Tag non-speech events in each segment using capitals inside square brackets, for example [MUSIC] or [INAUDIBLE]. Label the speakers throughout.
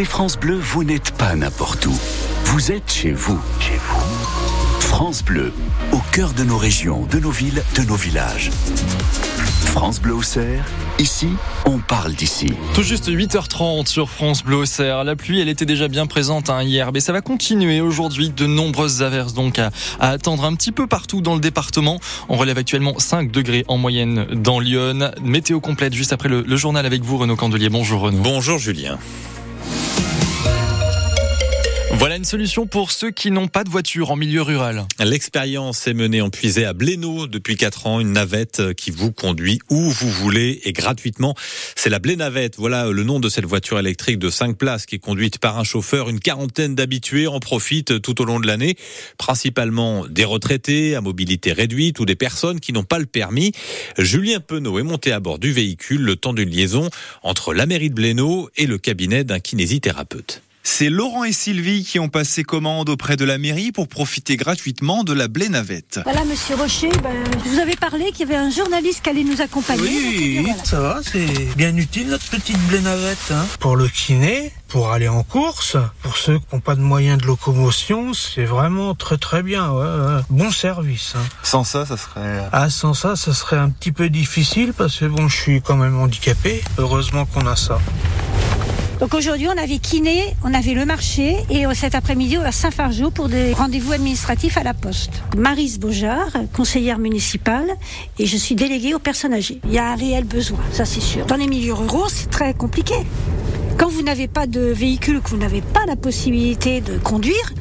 Speaker 1: écoutez France Bleu, vous n'êtes pas n'importe où. Vous êtes chez vous. Chez vous. France Bleu, au cœur de nos régions, de nos villes, de nos villages. France Bleu Auxerre, ici, on parle d'ici.
Speaker 2: Tout juste 8h30 sur France Bleu Auxerre. La pluie, elle était déjà bien présente hein, hier, mais ça va continuer aujourd'hui. De nombreuses averses donc à, à, attendre un petit peu partout dans le département. On relève actuellement 5 degrés en moyenne dans Lyon. Météo complète juste après le, le journal avec vous, Renaud Candelier. Bonjour Renaud.
Speaker 3: Bonjour Julien.
Speaker 2: Voilà une solution pour ceux qui n'ont pas de voiture en milieu rural.
Speaker 3: L'expérience est menée en puisée à Blénaud depuis 4 ans, une navette qui vous conduit où vous voulez et gratuitement. C'est la Blénavette, voilà le nom de cette voiture électrique de 5 places qui est conduite par un chauffeur. Une quarantaine d'habitués en profitent tout au long de l'année, principalement des retraités à mobilité réduite ou des personnes qui n'ont pas le permis. Julien Penaud est monté à bord du véhicule le temps d'une liaison entre la mairie de Blénaud et le cabinet d'un kinésithérapeute.
Speaker 4: C'est Laurent et Sylvie qui ont passé commande auprès de la mairie pour profiter gratuitement de la blé navette.
Speaker 5: Voilà, monsieur Rocher, ben, je vous avais parlé qu'il y avait un journaliste qui allait nous accompagner.
Speaker 6: Oui, voilà. ça va, c'est bien utile notre petite blé navette. Hein. Pour le kiné, pour aller en course, pour ceux qui n'ont pas de moyens de locomotion, c'est vraiment très très bien. Ouais, ouais. Bon service. Hein.
Speaker 7: Sans ça, ça serait.
Speaker 6: Ah, sans ça, ça serait un petit peu difficile parce que bon, je suis quand même handicapé. Heureusement qu'on a ça.
Speaker 5: Donc aujourd'hui, on avait kiné, on avait le marché et cet après-midi, on va Saint-Fargeau pour des rendez-vous administratifs à la poste. Marise Beaujard, conseillère municipale, et je suis déléguée aux personnes âgées. Il y a un réel besoin, ça c'est sûr. Dans les milieux ruraux, c'est très compliqué. Quand vous n'avez pas de véhicule, que vous n'avez pas la possibilité de conduire,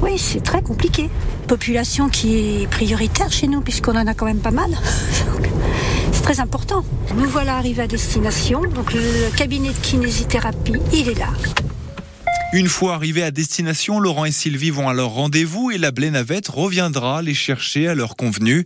Speaker 5: oui, c'est très compliqué. Population qui est prioritaire chez nous, puisqu'on en a quand même pas mal. [LAUGHS] C'est très important. Nous voilà arrivés à destination. Donc le cabinet de kinésithérapie, il est là.
Speaker 4: Une fois arrivés à destination, Laurent et Sylvie vont à leur rendez-vous et la Blénavette reviendra les chercher à leur convenu.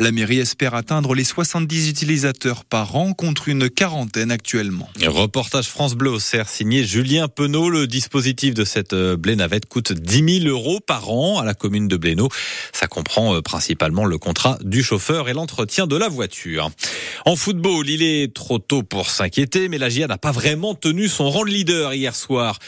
Speaker 4: La mairie espère atteindre les 70 utilisateurs par an contre une quarantaine actuellement.
Speaker 3: Reportage France Bleu au CER signé Julien Penaud. Le dispositif de cette Blénavette coûte 10 000 euros par an à la commune de Blénaud. Ça comprend principalement le contrat du chauffeur et l'entretien de la voiture. En football, il est trop tôt pour s'inquiéter, mais la GIA n'a pas vraiment tenu son rang de leader hier soir.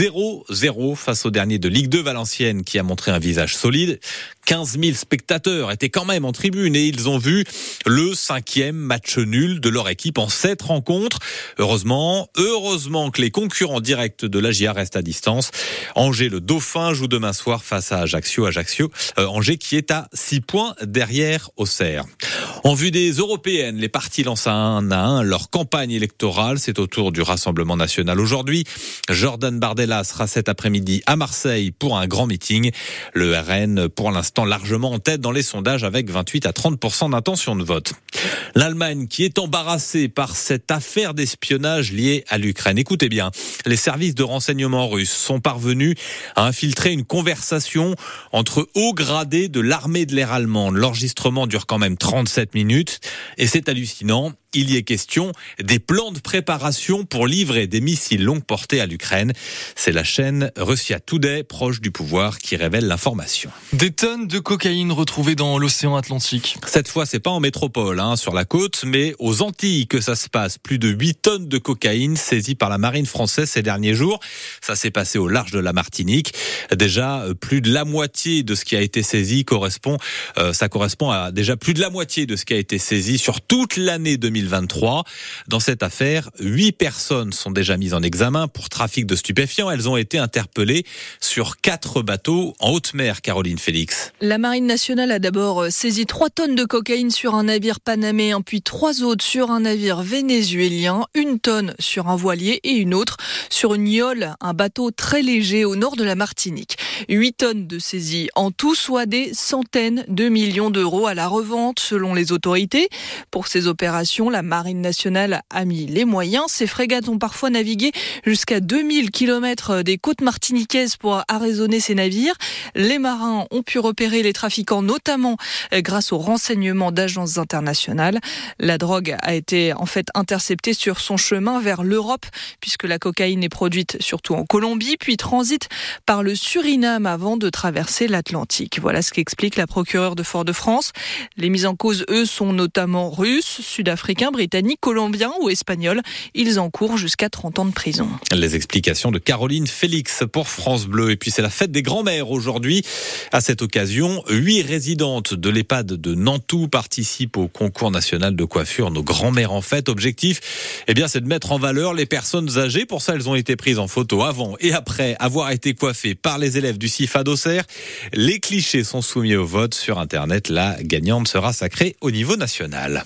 Speaker 3: 0-0 face au dernier de Ligue 2 Valenciennes qui a montré un visage solide. 15 000 spectateurs étaient quand même en tribune et ils ont vu le cinquième match nul de leur équipe en sept rencontres. Heureusement, heureusement que les concurrents directs de la GIA restent à distance. Angers, le Dauphin, joue demain soir face à Ajaccio. Ajaccio, euh, Angers qui est à 6 points derrière Auxerre. En vue des européennes, les partis lancent un à un leur campagne électorale. C'est au tour du Rassemblement national aujourd'hui. Jordan Bardella sera cet après-midi à Marseille pour un grand meeting. Le RN, pour l'instant, largement en tête dans les sondages avec 28 à 30% d'intention de vote. L'Allemagne qui est embarrassée par cette affaire d'espionnage liée à l'Ukraine. Écoutez bien, les services de renseignement russes sont parvenus à infiltrer une conversation entre hauts gradés de l'armée de l'air allemande. L'enregistrement dure quand même 37 minutes. Et c'est hallucinant il y est question des plans de préparation pour livrer des missiles longue portée à l'Ukraine. C'est la chaîne Russia Today, proche du pouvoir, qui révèle l'information.
Speaker 2: Des tonnes de cocaïne retrouvées dans l'océan Atlantique.
Speaker 3: Cette fois, c'est pas en métropole, hein, sur la côte, mais aux Antilles que ça se passe. Plus de 8 tonnes de cocaïne saisies par la marine française ces derniers jours. Ça s'est passé au large de la Martinique. Déjà, plus de la moitié de ce qui a été saisi correspond, euh, ça correspond à déjà plus de la moitié de ce qui a été saisi sur toute l'année 2020. 2023. Dans cette affaire, huit personnes sont déjà mises en examen pour trafic de stupéfiants. Elles ont été interpellées sur quatre bateaux en haute mer, Caroline Félix.
Speaker 8: La Marine nationale a d'abord saisi 3 tonnes de cocaïne sur un navire panaméen, puis trois autres sur un navire vénézuélien, une tonne sur un voilier et une autre sur une yole, un bateau très léger au nord de la Martinique. 8 tonnes de saisie en tout, soit des centaines de millions d'euros à la revente selon les autorités. Pour ces opérations, la Marine nationale a mis les moyens. Ces frégates ont parfois navigué jusqu'à 2000 km des côtes martiniquaises pour arraisonner ces navires. Les marins ont pu repérer les trafiquants, notamment grâce aux renseignements d'agences internationales. La drogue a été en fait interceptée sur son chemin vers l'Europe, puisque la cocaïne est produite surtout en Colombie, puis transite par le Suriname avant de traverser l'Atlantique. Voilà ce qu'explique la procureure de Fort-de-France. Les mises en cause, eux, sont notamment russes, sud-africains, britanniques, colombiens ou espagnols. Ils encourent jusqu'à 30 ans de prison.
Speaker 3: Les explications de Caroline Félix pour France Bleu. Et puis c'est la fête des grands-mères aujourd'hui. À cette occasion, huit résidentes de l'EHPAD de Nantou participent au concours national de coiffure Nos grands-mères en fête. Objectif, eh bien, c'est de mettre en valeur les personnes âgées. Pour ça, elles ont été prises en photo avant et après avoir été coiffées par les élèves du CIFA d'Auxerre. Les clichés sont soumis au vote sur Internet. La gagnante sera sacrée au niveau national.